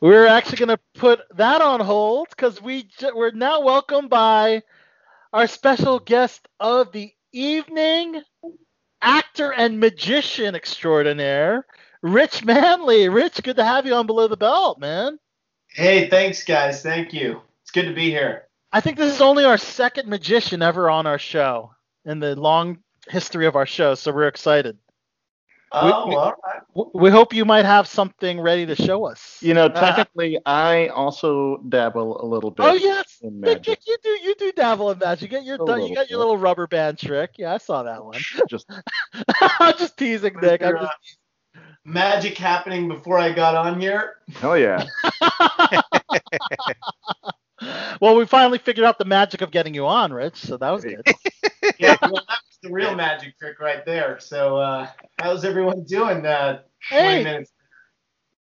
we're actually going to put that on hold because we we're now welcomed by our special guest of the evening, actor and magician extraordinaire, Rich Manley. Rich, good to have you on Below the Belt, man. Hey, thanks, guys. Thank you. It's good to be here. I think this is only our second magician ever on our show in the long history of our show, so we're excited. Oh, we, all right. We hope you might have something ready to show us. You know, technically, uh, I also dabble a little bit. Oh yes, in magic. you do. You do dabble in magic. You get your you got your little rubber band trick. Yeah, I saw that one. just, I'm just teasing, Nick. I'm just. Magic happening before I got on here. Oh yeah. well, we finally figured out the magic of getting you on, Rich. So that was good. yeah, well, that was the real magic trick right there. So, uh, how's everyone doing? Uh, hey, minutes?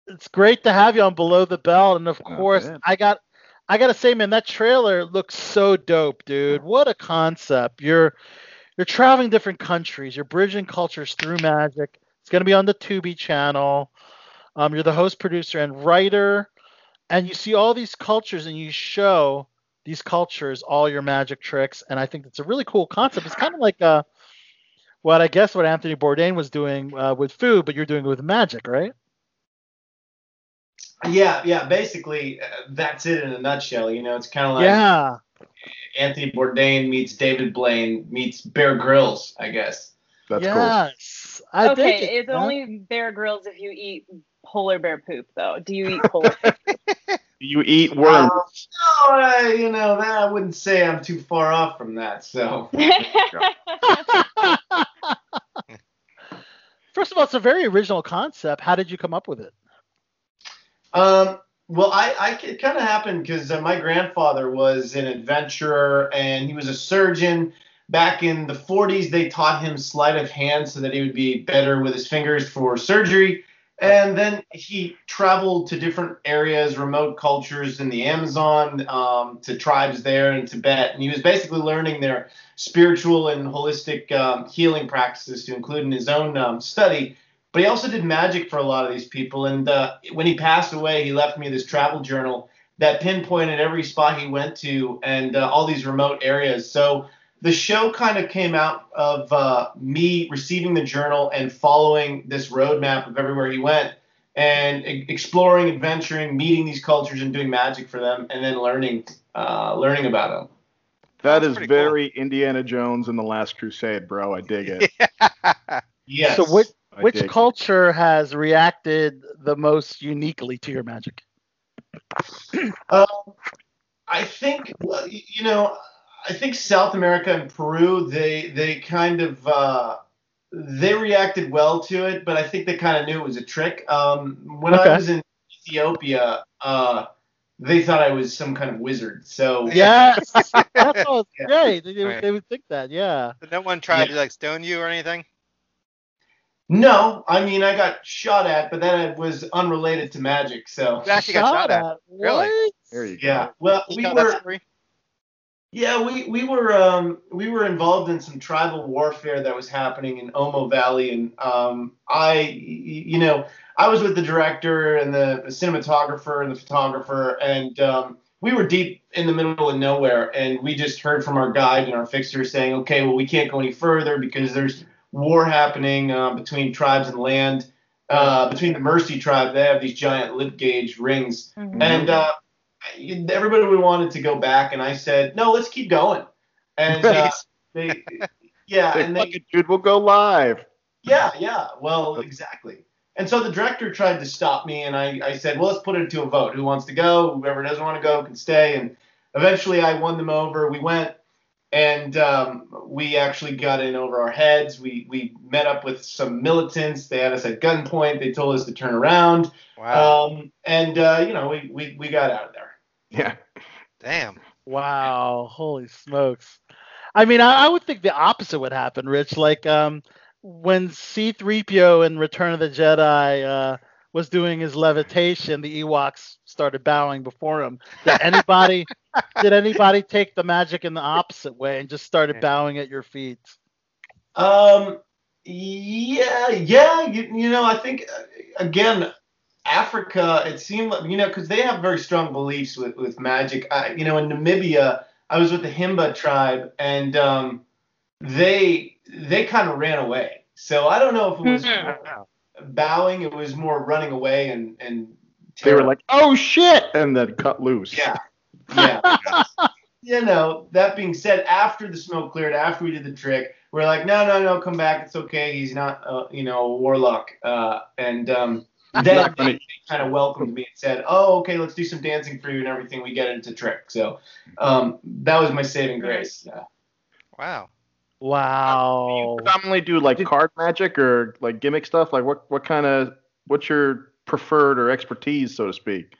it's great to have you on Below the Belt, and of oh, course, man. I got, I gotta say, man, that trailer looks so dope, dude. What a concept! You're, you're traveling different countries. You're bridging cultures through magic. It's gonna be on the Tubi channel. Um, you're the host, producer, and writer and you see all these cultures and you show these cultures all your magic tricks. And i think it's a really cool concept. It's kind of like uh what i guess what anthony bourdain was doing uh, with food but you're doing it with magic right? Yeah yeah basically uh, that's it in a nutshell you know it's kind of like yeah. Anthony bourdain meets david blaine meets bear grylls i guess. That's yes, cool I okay it's only bear grylls if you eat polar bear poop though. Do you eat polar bear poop you eat worms? Uh, no, I, you know that I wouldn't say I'm too far off from that. So. First of all, it's a very original concept. How did you come up with it? Um, well, I, I it kind of happened because uh, my grandfather was an adventurer and he was a surgeon. Back in the 40s, they taught him sleight of hand so that he would be better with his fingers for surgery. And then he traveled to different areas, remote cultures in the Amazon, um, to tribes there in Tibet. And he was basically learning their spiritual and holistic um, healing practices to include in his own um, study. But he also did magic for a lot of these people. And uh, when he passed away, he left me this travel journal that pinpointed every spot he went to and uh, all these remote areas. So the show kind of came out of uh, me receiving the journal and following this roadmap of everywhere he went and exploring, adventuring, meeting these cultures and doing magic for them, and then learning, uh, learning about them. That That's is very cool. Indiana Jones and the Last Crusade, bro. I dig it. yes. So which which culture it. has reacted the most uniquely to your magic? um, I think you know I think South America and Peru, they they kind of uh, they reacted well to it, but I think they kind of knew it was a trick. Um, when okay. I was in Ethiopia, uh, they thought I was some kind of wizard. So yes, that's yeah. great. They, right. they, would think that, yeah. But no one tried yeah. to like stone you or anything. No, I mean I got shot at, but that was unrelated to magic. So you actually got shot, shot at. at. Really? There you yeah. Well, we were. Yeah, we, we were um, we were involved in some tribal warfare that was happening in Omo Valley, and um, I you know I was with the director and the, the cinematographer and the photographer, and um, we were deep in the middle of nowhere, and we just heard from our guide and our fixer saying, okay, well we can't go any further because there's war happening uh, between tribes and land. Uh, between the Mursi tribe, they have these giant lip gauge rings, mm-hmm. and uh, everybody wanted to go back, and I said, no, let's keep going. And uh, they, yeah, they and they, dude, we'll go live. Yeah, yeah, well, exactly. And so the director tried to stop me, and I, I said, well, let's put it to a vote. Who wants to go? Whoever doesn't want to go can stay. And eventually, I won them over. We went, and um, we actually got in over our heads. We we met up with some militants. They had us at gunpoint. They told us to turn around. Wow. Um, and uh, you know, we, we we got out of there. Yeah. Damn. Wow. Holy smokes. I mean, I, I, would think the opposite would happen, Rich. Like um, when C-3PO in Return of the Jedi uh, was doing his levitation, the Ewoks started bowing before him. Did anybody did anybody take the magic in the opposite way and just started bowing at your feet? Um. Yeah. Yeah. You, you know, I think uh, again, Africa, it seemed like you know because they have very strong beliefs with with magic. I, you know, in Namibia, I was with the Himba tribe, and um, they they kind of ran away. So I don't know if it was Mhm. bowing, it was more running away and and They were like, "Oh shit!" and then cut loose. yeah, yeah. you know, that being said, after the smoke cleared, after we did the trick, we're like, no, no, no, come back. It's okay. He's not, uh, you know, a warlock. Uh, and um, then not they, kind of welcomed me and said, oh, okay, let's do some dancing for you and everything. We get into trick. So um, that was my saving grace. Yeah. Wow. Wow. predominantly do like card magic or like gimmick stuff? Like what what kind of what's your preferred or expertise, so to speak?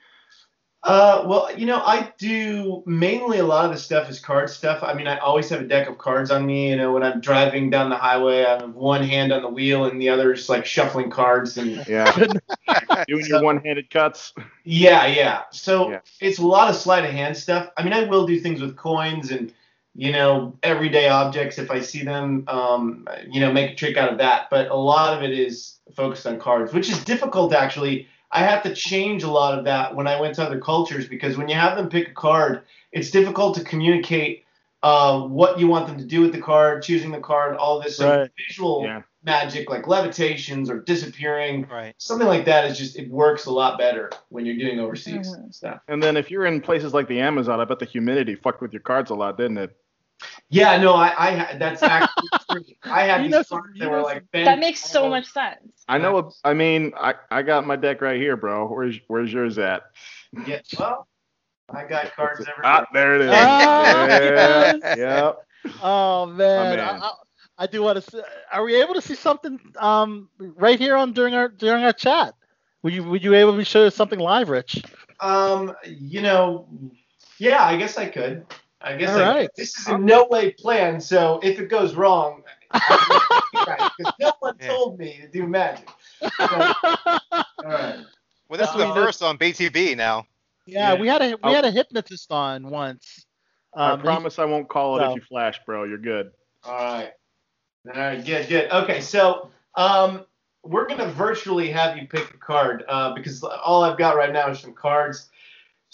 Uh, well, you know, I do mainly a lot of the stuff is card stuff. I mean, I always have a deck of cards on me. You know, when I'm driving down the highway, I have one hand on the wheel and the other is like shuffling cards and Yeah, doing your one-handed cuts. Yeah, yeah. So Yeah. it's a lot of sleight of hand stuff. I mean, I will do things with coins and you know everyday objects if I see them. Um, you know, make a trick out of that. But a lot of it is focused on cards, which is difficult actually. I had to change a lot of that when I went to other cultures because when you have them pick a card, it's difficult to communicate uh, what you want them to do with the card, choosing the card, all this so Right. visual Yeah. magic like levitations or disappearing Right. something like that is just it works a lot better when you're doing overseas Mhm. stuff. And then if you're in places like the Amazon, I bet the humidity fucked with your cards a lot, didn't it? Yeah, no, I, I that's actually true. I had You these cards that were like bent That makes so over. much sense. I know. a- I mean, I, I got my deck right here, bro. Where's where's yours at? Yeah, well, I got cards everywhere. Ah, there it is. Ah, yeah, yes. yep. Oh man, man. I, I, I do want to. See, are we able to see something um right here on during our during our chat? Would you would you able to show us something live, Rich? Um, you know, yeah, I guess I could. I guess All I right. This is in no way planned, so if it goes wrong, because no one Yeah. told me to do magic. So, all right. Well, this is Uh, the first on BTV now. yeah, we had a we Oh. had a hypnotist on once. I Um, he- promise I won't call it so- if you flash, bro. You're good. All right. All right, good, good. Okay, so um, we're gonna virtually have you pick a card uh, because all I've got right now is some cards.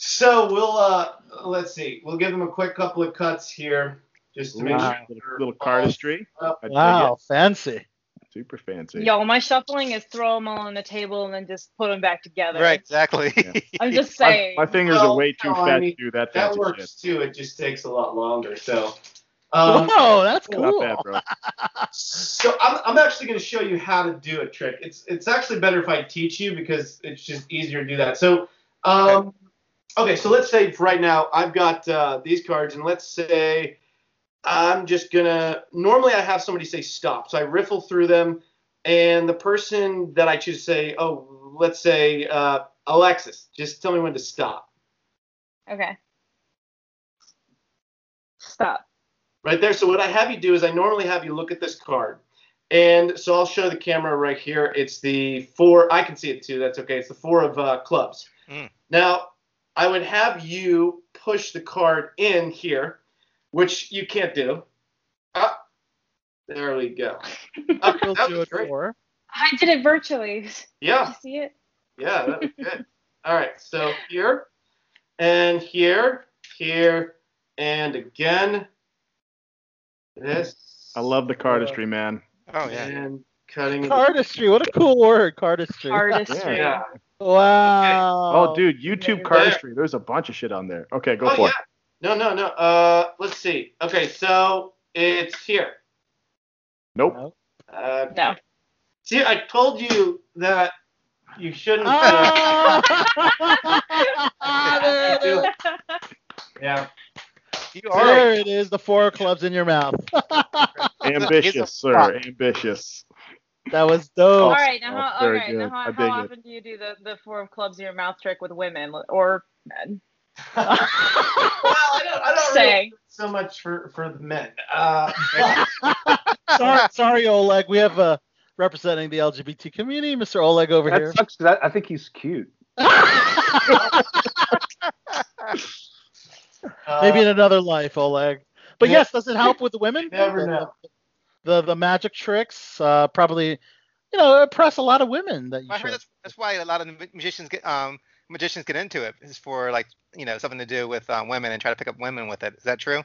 So we'll uh, let's see. We'll give them a quick couple of cuts here, just to make Wow. sure. Little, they're little cardistry. up. Wow, fancy. Super fancy. Yo, my shuffling is throw them all on the table and then just put them back together. Right. Exactly. Yeah. I'm just saying. my fingers Well, are way too no, I fat mean, to do that That works shit. too. It just takes a lot longer. So. Um, Whoa, that's cool. Not bad, bro. So I'm, I'm actually going to show you how to do a trick. It's it's actually better if I teach you because it's just easier to do that. So, um, okay. Okay, so let's say for right now I've got uh, these cards, and let's say I'm just gonna. Normally I have somebody say stop, so I riffle through them, and the person that I choose to say, oh, let's say uh, Alexis, just tell me when to stop. Okay. Stop. right there. So what I have you do is I normally have you look at this card. And so I'll show the camera right here. It's the four. I can see it too. That's okay. It's the four of uh, clubs. Mm. Now I would have you push the card in here, which you can't do. Ah, there we go. Okay, We'll that do was it great. for. I did it virtually. Did Yeah, you see it? yeah, that was good. All right, so here and here, here, and again. This. I love the cardistry, man. Oh yeah. And cutting. Cardistry, what a cool word, cardistry. Artistry. Yeah. Wow. Oh, dude, YouTube Yeah. cardistry. There's a bunch of shit on there. Okay, go oh, for yeah. No, no, no. Uh, let's see. Okay, so it's here. it. Nope. Uh, No. See, I told you that you shouldn't. uh, Ah, there yeah. You are. There it is, the four clubs in your mouth. Ambitious, sir. Ambitious. That was dope. all right, now Oh, how, very okay, now how, how dig it. often do you do the, the four of clubs in your mouth trick with women or men? well, I don't. I don't really Saying. do it so much for for the men. Uh, sorry, sorry, Oleg. We have uh, representing the LGBT community, Mr. Oleg over That here. sucks 'cause I, I think he's cute. Maybe in another life, Oleg. But yes, does it help with the women? Never know. The, the magic tricks, uh, probably you know impress a lot of women that you I heard that's, that's why a lot of the magicians get um magicians get into it is for like you know something to do with um, women and try to pick up women with it. Is that true?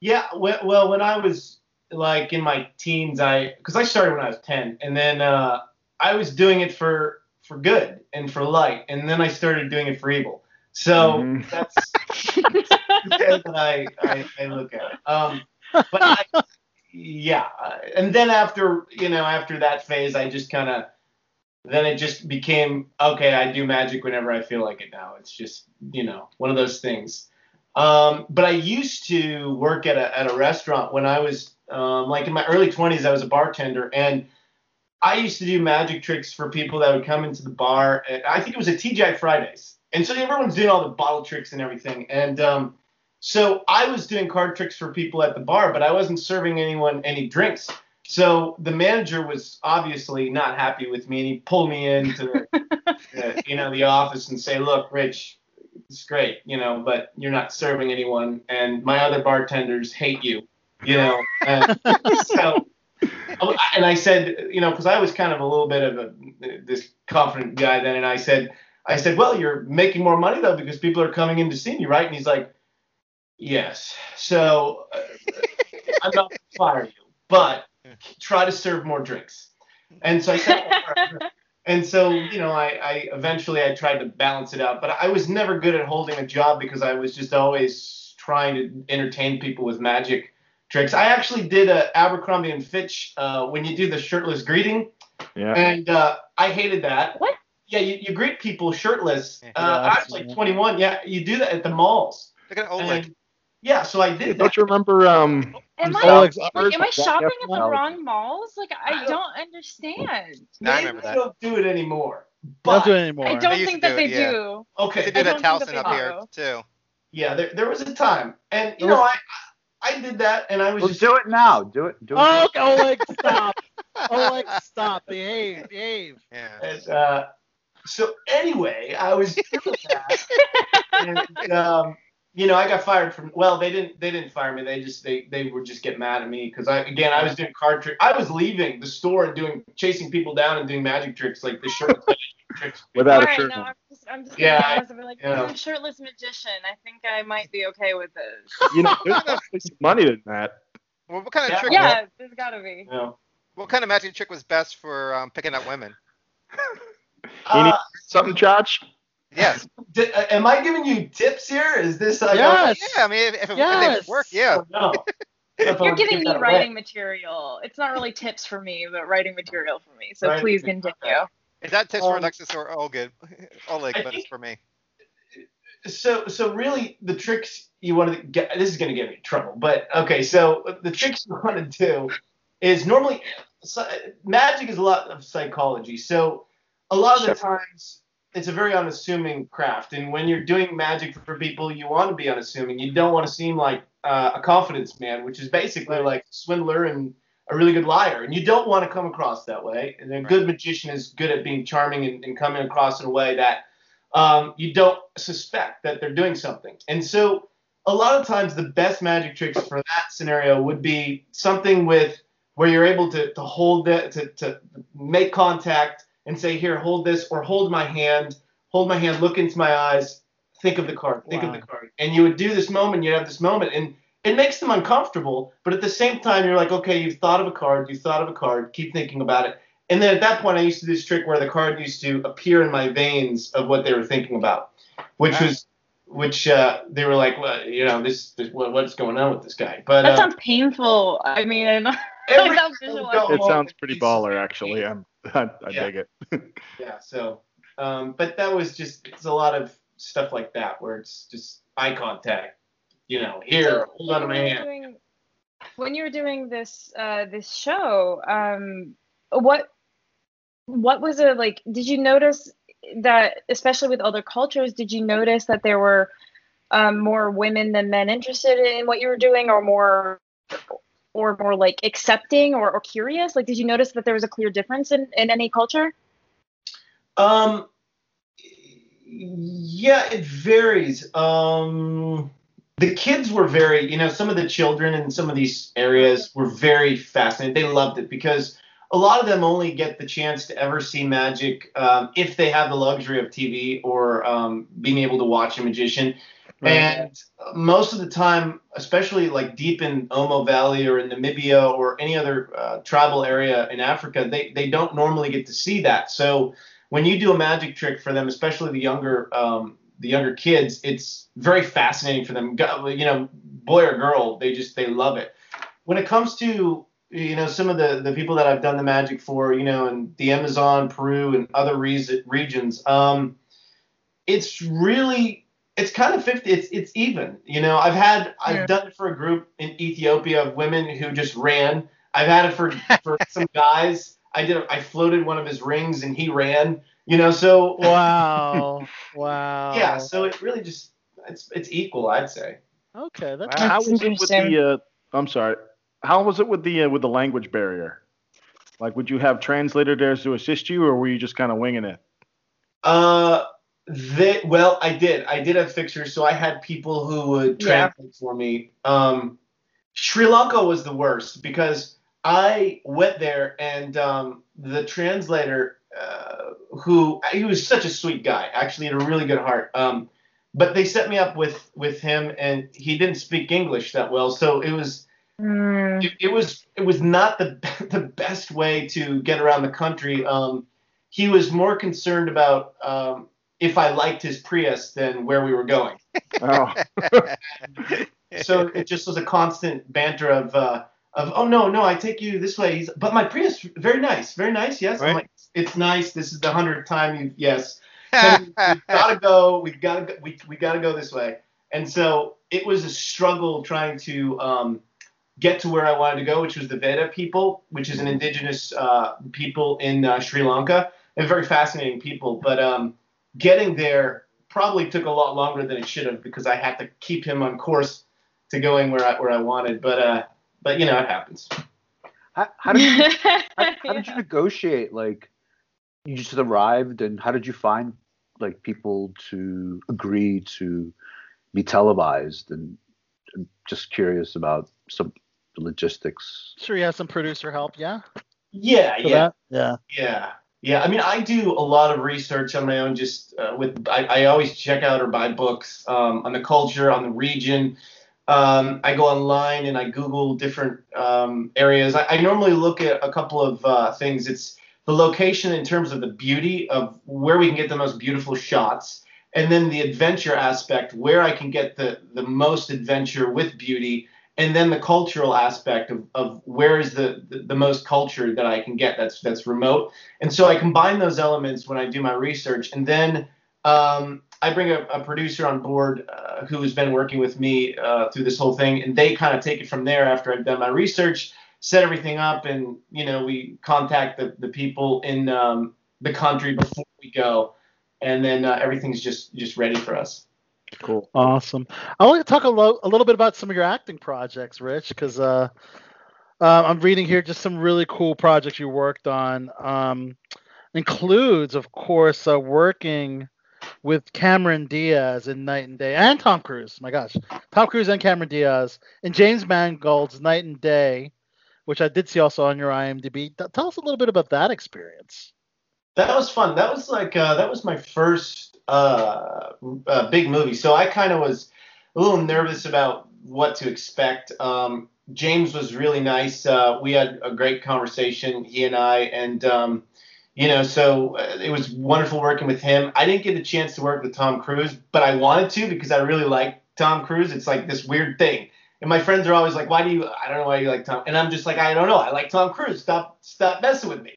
Yeah, well, when I was like in my teens, I because I started when I was ten, and then uh, I was doing it for for good and for light, and then I started doing it for evil. So Mhm. that's the way that I, I I look at it. Um, but I, yeah, and then after you know after that phase, I just kind of then it just became okay. I do magic whenever I feel like it now. It's just you know one of those things. Um, but I used to work at a, at a restaurant when I was um, like in my early 20s. I was a bartender, and I used to do magic tricks for people that would come into the bar. I think it was a TGI Fridays, and so everyone's doing all the bottle tricks and everything. And um, so I was doing card tricks for people at the bar, but I wasn't serving anyone any drinks. So the manager was obviously not happy with me, and he pulled me into the, the you know the office and say, "Look, Rich, it's great, you know, but you're not serving anyone, and my other bartenders hate you, you know." And so, and I said, you know, because I was kind of a little bit of a this confident guy then, and I said, I said, "Well, you're making more money though because people are coming in to see me, right?" And he's like, "Yes." So uh, I'm not gonna fire you, but try to serve more drinks. And so I said, and so you know I, I eventually i tried to balance it out but i was never good at holding a job because i was just always trying to entertain people with magic tricks i actually did a abercrombie and fitch uh, when you do the shirtless greeting Yeah. and uh, i hated that What? yeah you, you greet people shirtless Yeah. uh, Yeah, i was like 21 yeah you do that at the malls Look at Oleg. And, yeah so i did that Don't you remember? Um, Am I, Oleg's like, am I like that, shopping at the definitely. wrong malls? Like, I I don't- don't understand. No, I Maybe remember they that. don't do it anymore Don't but do it anymore. I don't think to that do they yeah. do. okay They I do that don't think Towson that up here too. yeah there, there was a time and you know i i did that and i was Well, just do it now. Do it. Do it. Oh, Oleg, stop. Oleg, stop. Behave, behave. Yeah. And, uh, so anyway, I was doing that, and um, you know, I got fired from. Well, they didn't. They didn't fire me. They just they they would just get mad at me because I again I was doing card tricks. I was leaving the store and doing chasing people down and doing magic tricks like the shirt tricks. without All a right, shirt no. I'm just, I'm just Yeah, gonna honest and be like, you know. "Mm, shirtless magician. I think I might be okay with this. You know, there's probably some money in that. Well, what kind of Yeah. trick? Yeah, there's gotta be. You know. What kind of magic trick was best for um, picking up women? You need Uh, something, Josh? Yes. di- uh, am I giving you tips here? Is this like Yes. Yeah, I mean, if, if, it, if Yes. work, yeah. no. You're giving me writing material. It's not really tips for me, but writing material for me. So Writing please material, continue. Is that tips for Um, Alexis or good. Oleg, I but it's for me. so so really the tricks you want to get this is going to get me in trouble but okay so the tricks you want to do is normally so, magic is a lot of psychology so a lot of the times it's a very unassuming craft. And when you're doing magic for people you want to be unassuming. You don't want to seem like uh, a confidence man which is basically like a swindler and a really good liar. And you don't want to come across that way. And a Right. good magician is good at being charming and, and coming across in a way that um, you don't suspect that they're doing something. And so a lot of times the best magic tricks for that scenario would be something with where you're able to, to hold that to, to make contact and say here hold this or hold my hand hold my hand look into my eyes think of the card think Wow. of the card and you would do this moment you have this moment and it makes them uncomfortable but at the same time you're like okay you've thought of a card you've thought of a card keep thinking about it and then at that point, I used to do this trick where the card used to appear in my veins of what they were thinking about, which Wow. was, which uh, they were like, well, you know, this, this what, what's going on with this guy? But That uh, sounds painful. I mean, I don't- every sounds time I would visual. go It sounds pretty baller, actually. I'm, I, I Yeah. dig it. Yeah. So, um, but that was just it's a lot of stuff like that where it's just eye contact. You know, here, So hold on to my when you were hand. doing- when you were doing this uh, this show, um, what what was it like? Did you notice that, especially with other cultures, did you notice that there were um, more women than men interested in what you were doing, or more or more like accepting or, or curious? Like, did you notice that there was a clear difference in, in any culture? Um, yeah, it varies. Um, the kids were very, you know, some of the children in some of these areas were very fascinated. They loved it because a lot of them only get the chance to ever see magic um, if they have the luxury of TV or um, being able to watch a magician. Right. And most of the time, especially like deep in Omo Valley or in Namibia or any other uh, tribal area in Africa, they, they don't normally get to see that. So when you do a magic trick for them, especially the younger um, the younger kids, it's very fascinating for them. You know, boy or girl, they just they love it. When it comes to you know some of the the people that I've done the magic for, you know, in the Amazon, Peru, and other re- regions, um, it's really it's kind of 50 it's it's even you know? I've had i've yeah. done it for a group in ethiopia of women who just ran. I've had it for for some guys. I did i floated one of his rings and he ran you know? So wow. Wow. Yeah so it really just it's it's equal i'd say. Okay that's, how was it with the uh, i'm sorry. How was it with the uh, with the language barrier? Like would you have translator there to assist you or were you just kind of winging it? Uh they, well, I did. I did have fixers, so I had people who would translate yeah. for me. Um, Sri Lanka was the worst because I went there and um, the translator, uh, who he was such a sweet guy, actually had a really good heart. Um, but they set me up with with him, and he didn't speak English that well, so it was. Mm. It, it, was it was not the the best way to get around the country. Um, he was more concerned about um, if I liked his Prius than where we were going. Oh. so it just was a constant banter of uh, of oh no no I take you this way. He's, but my Prius very nice, very nice. Yes, right. Like it's nice. This is the hundredth time you yes. we, gotta go. We've gotta go, we we gotta go this way. And so it was a struggle trying to um, get to where I wanted to go, which was the Vedda people, which is an indigenous uh, people in uh, Sri Lanka. They're very fascinating people, but um, getting there probably took a lot longer than it should have because I had to keep him on course to going where I where I wanted. But uh, but you know it happens. How, how did you how, how did you negotiate? Like you just arrived, and how did you find like people to agree to be televised? And I'm just curious about some logistics. Sure, you have some producer help, yeah. Yeah, yeah, yeah, yeah. Yeah, I mean, I do a lot of research on my own. Just uh, with, I, I, always check out or buy books um, on the culture, on the region. Um, I go online and I Google different um, areas. I, I, normally look at a couple of uh, things. It's the location in terms of the beauty of where we can get the most beautiful shots, and then the adventure aspect, where I can get the the most adventure with beauty, and then the cultural aspect of, of where is the, the, the most culture that I can get that's that's remote. And so I combine those elements when I do my research, and then um, I bring a, a, producer on board uh, who has been working with me uh, through this whole thing, and they kind of take it from there after I've done my research, set everything up, and you know we contact the, the people in um, the country before we go, and then uh, everything's just just ready for us. Cool. Awesome. I want to talk a, lo- a little bit about some of your acting projects, Rich, because uh, uh, I'm reading here just some really cool projects you worked on. Um, includes, of course, uh, working with Cameron Diaz in Knight and Day and Tom Cruise. My gosh, Tom Cruise and Cameron Diaz and James Mangold's Knight and Day, which I did see also on your IMDb. Tell us a little bit about that experience. That was fun. That was like uh, that was my first uh, a big movie. So I kind of was a little nervous about what to expect. Um, James was really nice. Uh, we had a great conversation, he and I, and um, you know, so uh, it was wonderful working with him. I didn't get a chance to work with Tom Cruise, but I wanted to because I really like Tom Cruise. It's like this weird thing. And my friends are always like, "Why do you? I don't know why you like Tom." And I'm just like, "I don't know. I like Tom Cruise. Stop, stop messing with me."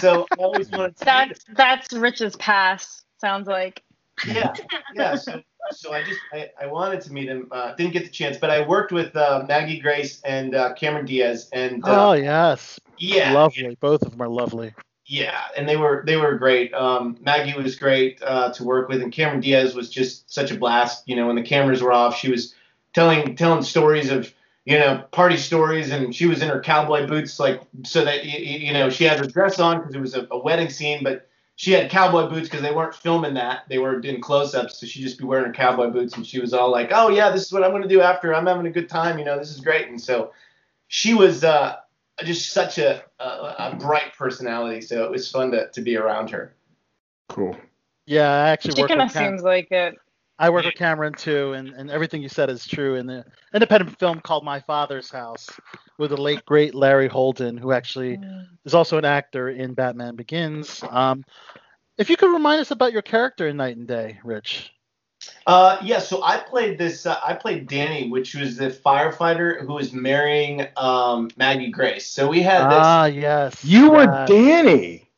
So I always wanted to. that's that's Rich's pass. Sounds like. Yeah, yeah. So, so I just I, I wanted to meet him. Uh, didn't get the chance, but I worked with uh, Maggie Grace and uh, Cameron Diaz. And uh, oh yes, yeah, lovely. Both of them are lovely. Yeah, and they were they were great. Um, Maggie was great uh, to work with, and Cameron Diaz was just such a blast. You know, when the cameras were off, she was telling telling stories of you know party stories, and she was in her cowboy boots, like so that you, you know she had her dress on because it was a, a wedding scene, but she had cowboy boots because they weren't filming that. They were in close-ups, so she'd just be wearing her cowboy boots, and she was all like, "Oh yeah, this is what I'm going to do after. I'm having a good time. You know, this is great." And so she was uh, just such a, a, a bright personality. So it was fun to, to be around her. Cool. Yeah, I actually She work kind of seems like it. I work with Cameron too, and, and everything you said is true. In the independent film called My Father's House, with the late great Larry Holden, who actually Mm. is also an actor in Batman Begins. Um, if you could remind us about your character in Knight and Day, Rich. Uh, yeah, so I played this. Uh, I played Danny, which was the firefighter who was marrying um, Maggie Grace. So we had this. Ah, yes. You were Danny.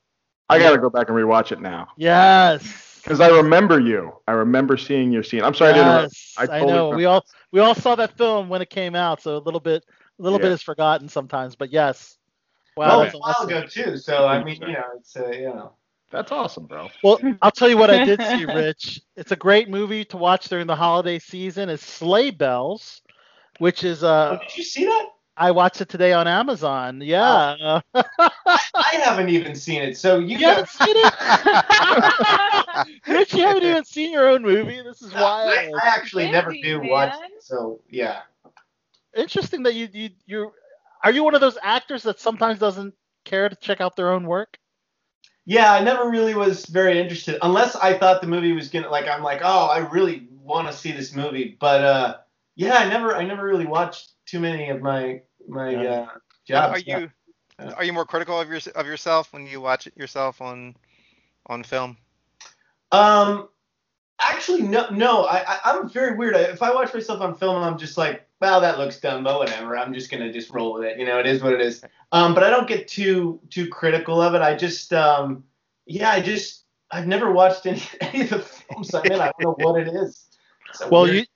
I gotta go back and rewatch it now Yes. Because I remember you. I remember seeing your scene. I'm sorry to interrupt. Yes, I I, totally know. forgot. We all we all saw that film when it came out, so a little bit a little Yeah. bit is forgotten sometimes. But yes. Wow, well, that's a while awesome. ago too. So I mean, you know, it's uh, you know. That's awesome, bro. Well, I'll tell you what I did see, Rich. It's a great movie to watch during the holiday season. It's Sleigh Bells, which is Oh, uh did you see that? I watched it today on Amazon. Yeah. I haven't even seen it. So you you haven't seen it? Rich, you haven't even seen your own movie. This is I, wild. I actually never Busy, do watch. man. It, so yeah. Interesting that you you you are you one of those actors that sometimes doesn't care to check out their own work? Yeah, I never really was very interested unless I thought the movie was gonna like I'm like, oh, I really want to see this movie. But uh yeah, I never I never really watched too many of my my Yeah. uh jobs. Are you Yeah. are you more critical of your of yourself when you watch it yourself on on film? Um actually no no, I, I I'm very weird. I, if I watch myself on film I'm just like, well that looks dumb, but whatever. I'm just gonna just roll with it. You know, it is what it is. Um but I don't get too too critical of it. I just um yeah, I just I've never watched any any of the films I'm in. I don't know what it is. So Well, weird you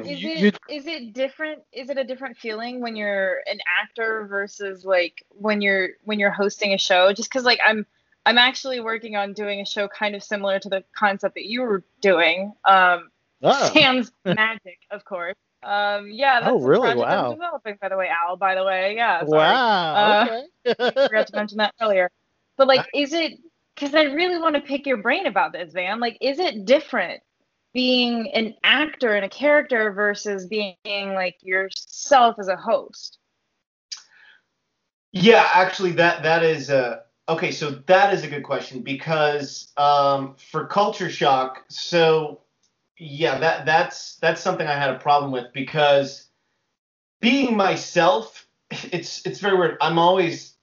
Is You- it you- is it different? Is it a different feeling when you're an actor versus like when you're when you're hosting a show? Just because like I'm I'm actually working on doing a show kind of similar to the concept that you were doing. Um, oh, Sans Magic, of course. Um, yeah, that's Oh, really? project Wow. I'm developing, by the way, Al. By the way, yeah. sorry. wow. Uh, okay. forgot to mention that earlier. But like, is it? Because I really want to pick your brain about this, Van. Like, is it different being an actor and a character versus being like yourself as a host? Yeah, actually, that that is uh, okay. So that is a good question because um, for culture shock, so yeah, that that's that's something I had a problem with because being myself, it's it's very weird. I'm always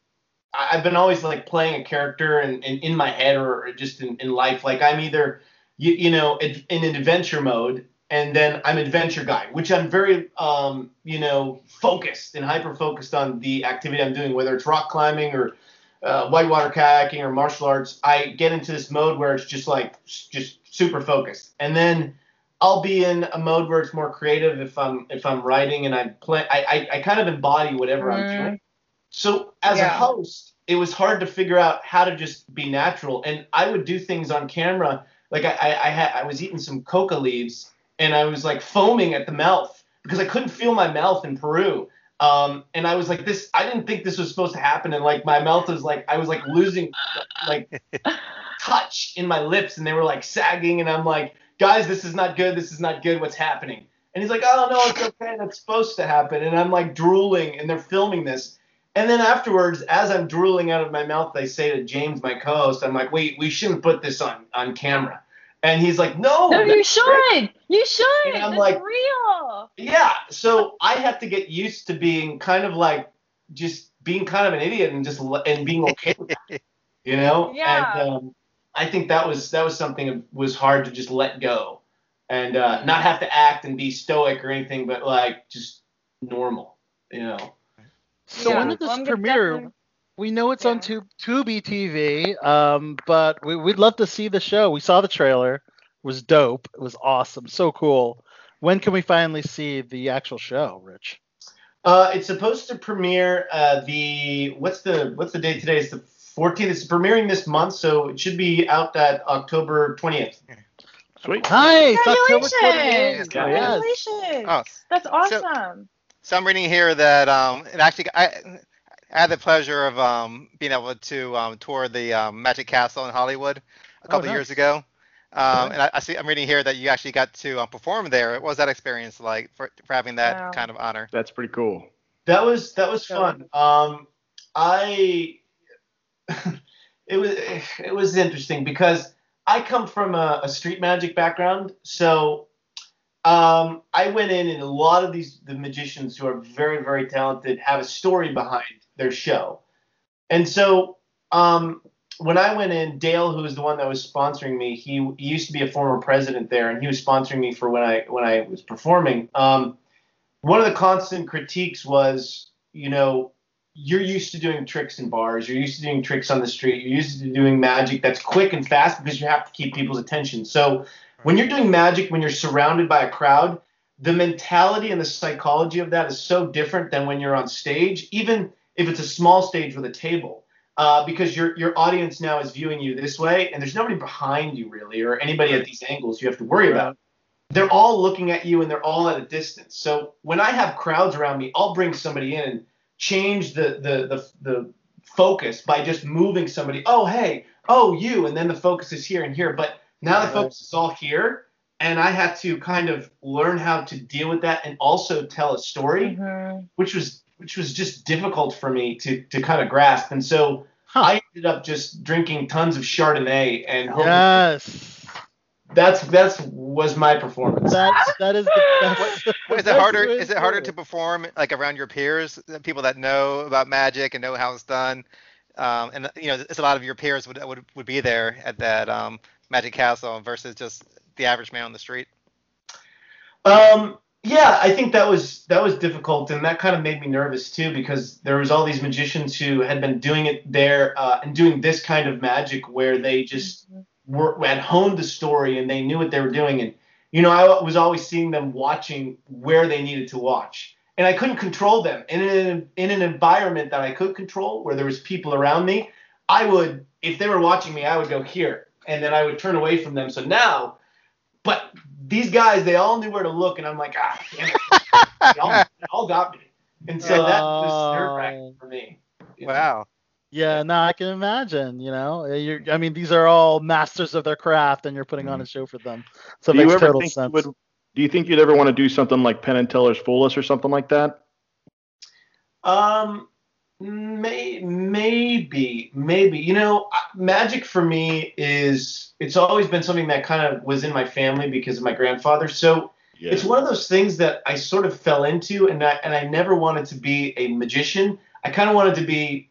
I've been always like playing a character and in, in, my head or, or just in, in life. Like I'm either you, you know in, adventure mode and then I'm adventure guy, which I'm very, um, you know, focused and hyper focused on the activity I'm doing, whether it's rock climbing or uh, whitewater kayaking or martial arts. I get into this mode where it's just like just super focused, and then I'll be in a mode where it's more creative if I'm if I'm writing and I play. I I, kind of embody whatever I'm Mm. doing. So as a host, it was hard to figure out how to just be natural, and I would do things on camera. Like I, I, I had I was eating some coca leaves and I was like foaming at the mouth because I couldn't feel my mouth in Peru. Um, and I was like, this, I didn't think this was supposed to happen. And like, my mouth was like, I was like losing like touch in my lips and they were like sagging. And I'm like, guys, this is not good. This is not good. What's happening? And he's like, oh, no, it's okay. That's supposed to happen. And I'm like drooling and they're filming this. And then afterwards, as I'm drooling out of my mouth, I say to James, my co-host, I'm like, wait, we shouldn't put this on, on camera. And he's like, no, No, you that's great." should. You should. And I'm That's like- real. Yeah. So I have to get used to being kind of like just being kind of an idiot and just and being okay with that, you know. Yeah. And um, I think that was that was something that was hard to just let go and uh, not have to act and be stoic or anything, but like just normal, you know. So Yeah. when did this Well, I'm premiere? Definitely- We know it's on Yeah. Tube, Tubi TV, um, but we, we'd love to see the show. We saw the trailer. It was dope. It was awesome. So cool. When can we finally see the actual show, Rich? Uh, it's supposed to premiere uh, the what's the what's the date today? It's the 14th. It's premiering this month, so it should be out at October 20th. Sweet. Nice. October Congratulations! Congratulations! Oh, That's awesome. So I'm reading here that um, it actually I, I had the pleasure of um, being able to um, tour the um, Magic Castle in Hollywood a couple nice. years ago. Um, and I, I see I'm reading here that you actually got to uh, perform there. What was that experience like for, for having that Wow. kind of honor? That's pretty cool. That was that was fun. Um, I it was it was interesting because I come from a, a street magic background, so um, I went in, and a lot of these the magicians who are very very talented have a story behind their show, and so um, when I went in, Dale, who was the one that was sponsoring me, he, he used to be a former president there, and he was sponsoring me for when I when I was performing. Um, one of the constant critiques was, you know, you're used to doing tricks in bars, you're used to doing tricks on the street, you're used to doing magic that's quick and fast because you have to keep people's attention. So when you're doing magic, when you're surrounded by a crowd, the mentality and the psychology of that is so different than when you're on stage, even if it's a small stage with a table. Uh, because your your audience now is viewing you this way, and there's nobody behind you really, or anybody at these angles you have to worry about. They're all looking at you, and they're all at a distance. So when I have crowds around me, I'll bring somebody in and change the the the, the focus by just moving somebody. Oh hey, oh you, and then the focus is here and here. But now the focus is all here, and I had to kind of learn how to deal with that and also tell a story, Mhm. which was which was just difficult for me to to kind of grasp. And so Huh. I ended up just drinking tons of Chardonnay, and Yes. that's that's was my performance. That's that is the best. Well, is it harder? Is it harder to perform like around your peers, people that know about magic and know how it's done? Um, and you know, it's a lot of your peers would would, would be there at that um, Magic Castle versus just the average man on the street. Um, yeah, I think that was that was difficult, and that kind of made me nervous too because there was all these magicians who had been doing it there uh, and doing this kind of magic where they just were had honed the story and they knew what they were doing, and you know I was always seeing them watching where they needed to watch, and I couldn't control them. In an, in an environment that I could control, where there was people around me, I would if they were watching me, I would go here, and then I would turn away from them. So now but these guys, they all knew where to look, and I'm like, ah, damn it. They all, they all got me. And so that was nerve wracking for me. you know. Wow. Yeah, no, I can imagine. You know, you're, I mean, these are all masters of their craft, and you're putting on a show for them. So it do you makes total sense. you would? Do you think you'd ever want to do something like Penn and Teller's Fool Us or something like that? Um, may, maybe, maybe. You know, magic for me is it's always been something that kind of was in my family because of my grandfather. So Yeah. it's one of those things that I sort of fell into, and I, and I never wanted to be a magician. I kind of wanted to be,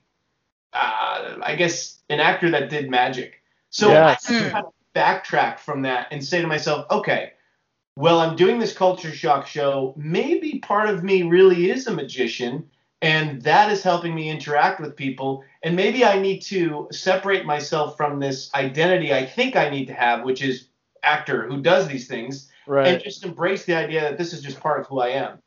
uh, I guess, an actor that did magic. So Yes. I kind of backtrack from that and say to myself, okay, well, I'm doing this culture shock show. Maybe part of me really is a magician, and that is helping me interact with people. And maybe I need to separate myself from this identity I think I need to have, which is actor who does these things, right. and just embrace the idea that this is just part of who I am.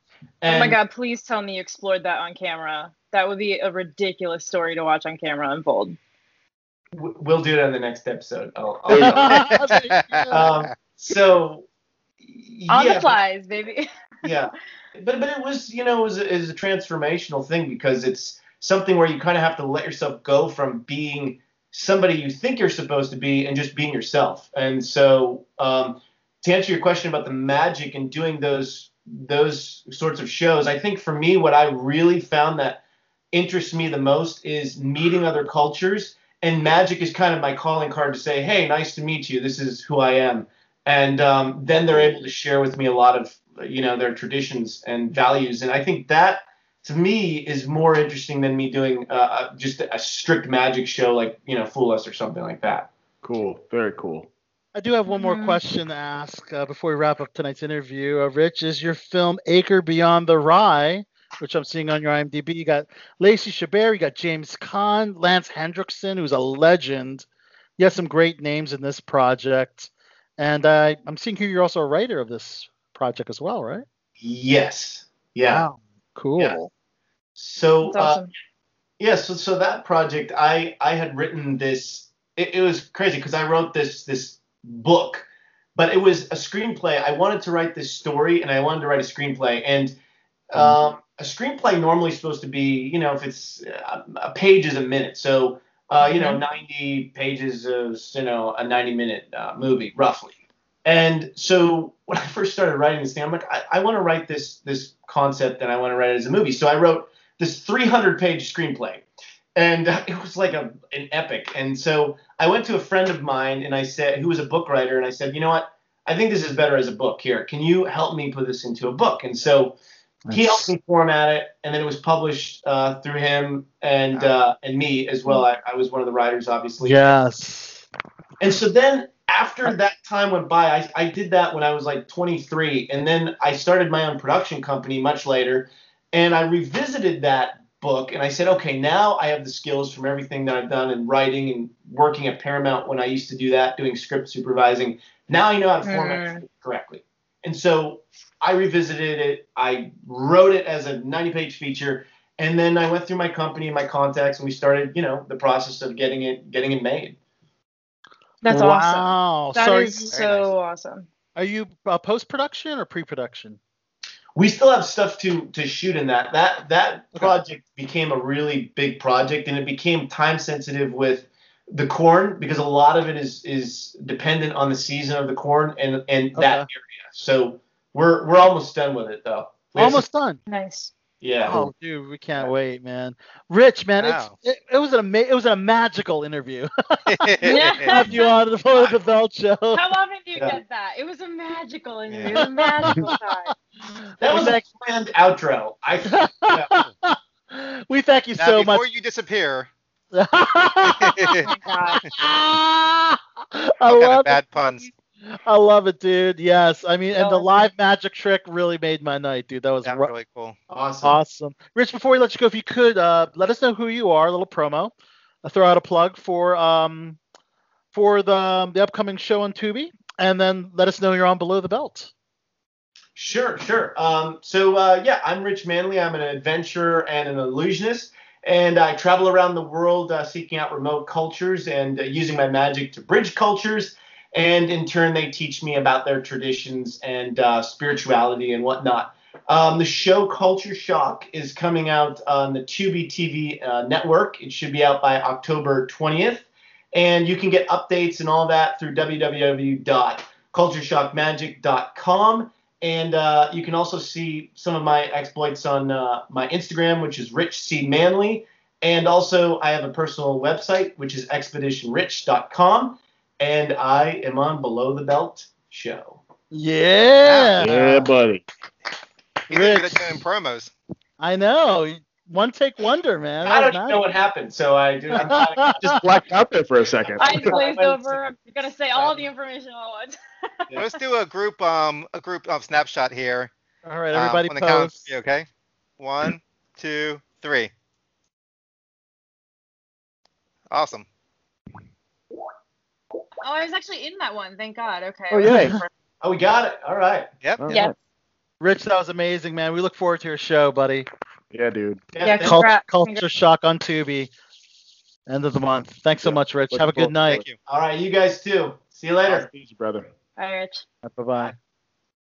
Oh my god, please tell me you explored that on camera. That would be a ridiculous story to watch on camera unfold. w- We'll do it on the next episode. I'll, I'll There you go. um, so On yeah, the flies, baby. yeah but but it was you know it was, a, it was a transformational thing because it's something where you kind of have to let yourself go from being somebody you think you're supposed to be and just being yourself. And so um, to answer your question about the magic and doing those those sorts of shows i think for me what i really found that interests me the most is meeting other cultures. And magic is kind of my calling card to say hey nice to meet you. This is who i am. And um, then they're able to share with me a lot of you know their traditions and values and i think that to me is more interesting than me doing uh, uh, just a strict magic show like you know fool us or something like that Cool. Very cool. I do have one more Mhm. question to ask uh, before we wrap up tonight's interview. Uh, Rich, is your film Acre Beyond the Rye, which I'm seeing on your IMDb? You got Lacey Chabert, you got James Caan, Lance Henriksen, who's a legend. You have some great names in this project, and uh, I'm seeing here you're also a writer of this project as well, right? yes. Yeah. Wow, cool. Yeah. so That's uh, yeah so so that project i i had written this it, it was crazy because i wrote this this book but it was a screenplay. I wanted to write this story and i wanted to write a screenplay. And um, a screenplay normally is supposed to be you know if it's uh, a page is a minute. So uh, you know 90 pages is you know a 90 minute uh, movie roughly and so when I first started writing this thing, I'm like, I, I want to write this this concept and I want to write it as a movie. So I wrote this 300 page screenplay. and it was like a an epic. And so I went to a friend of mine and I said, who was a book writer, and I said, you know what? I think this is better as a book. Here, can you help me put this into a book? And so he helped me format it, and then it was published uh, through him and uh, and me as well. I, I was one of the writers, obviously. Yes. And so then after that time went by, I, I did that when I was like 23, and then I started my own production company much later, and I revisited that book and I said, okay, now I have the skills from everything that I've done in writing and working at Paramount when I used to do that, doing script supervising. Now I know how to format Mm. correctly. And so I revisited it. I wrote it as a 90 page feature. And then I went through my company and my contacts and we started, you know, the process of getting it getting it made. That's awesome. wow. That so is Very so awesome. are you uh, post production or pre production? we still have stuff to to shoot in that that that Okay. project became a really big project and it became time sensitive with the corn because a lot of it is is dependent on the season of the corn and and that area so we're we're almost done with it though We have Almost some- done. Nice. Yeah Oh, dude, we can't wait, man. Rich, man, Wow. it's, it, it was an ama- it was a magical interview. Yeah. Have you on the Below the Belt show. How often do you Yeah. get that? It was a magical interview. It was a magical time. that was a Thank- planned outro i we thank you now, so before much. Before you disappear, Oh my god. I love bad it. puns. I love it, dude. Yes, I mean, and the live magic trick really made my night, dude. That was That ru- really cool. awesome awesome. Rich, before we let you go, if you could uh, let us know who you are, a little promo. Uh, throw out a plug for um for the the upcoming show on Tubi, and then let us know you're on Below the Belt. Sure, sure. Um, so uh, yeah, I'm Rich Manley. I'm an adventurer and an illusionist, and I travel around the world uh, seeking out remote cultures and uh, using my magic to bridge cultures. And in turn, they teach me about their traditions and uh, spirituality and whatnot. Um, the show Culture Shock is coming out on the Tubi TV uh, network. It should be out by October 20th. And you can get updates and all that through www.cultureshockmagic.com. And uh, you can also see some of my exploits on uh, my Instagram, which is Rich C. Manley. And also, I have a personal website, which is expeditionrich.com. And I am on Below the Belt Show. Yeah, Yeah, buddy. He's really good Rich. at doing promos. I know. One take wonder, man. I don't was know what happened, so I do. I'm kinda- Just blacked out there for a second. I glazed over. I'm gonna say all the information all at once. Let's do a group um a group um, snapshot here. All right, um, everybody on the count post. three, okay? One, two, three. Awesome. Oh, I was actually in that one. Thank God. Okay. Oh, yeah. oh, we got it. All right. Yep. All Yeah. Rich, that was amazing, man. We look forward to your show, buddy. Yeah, dude. Yeah, Yeah, Culture, Culture Shock on Tubi. End of the month. Thanks so Yeah. much, Rich. Looking Have a good night. Thank you. All right, you guys too. See you later. Easy, brother. Bye, Rich. Bye bye.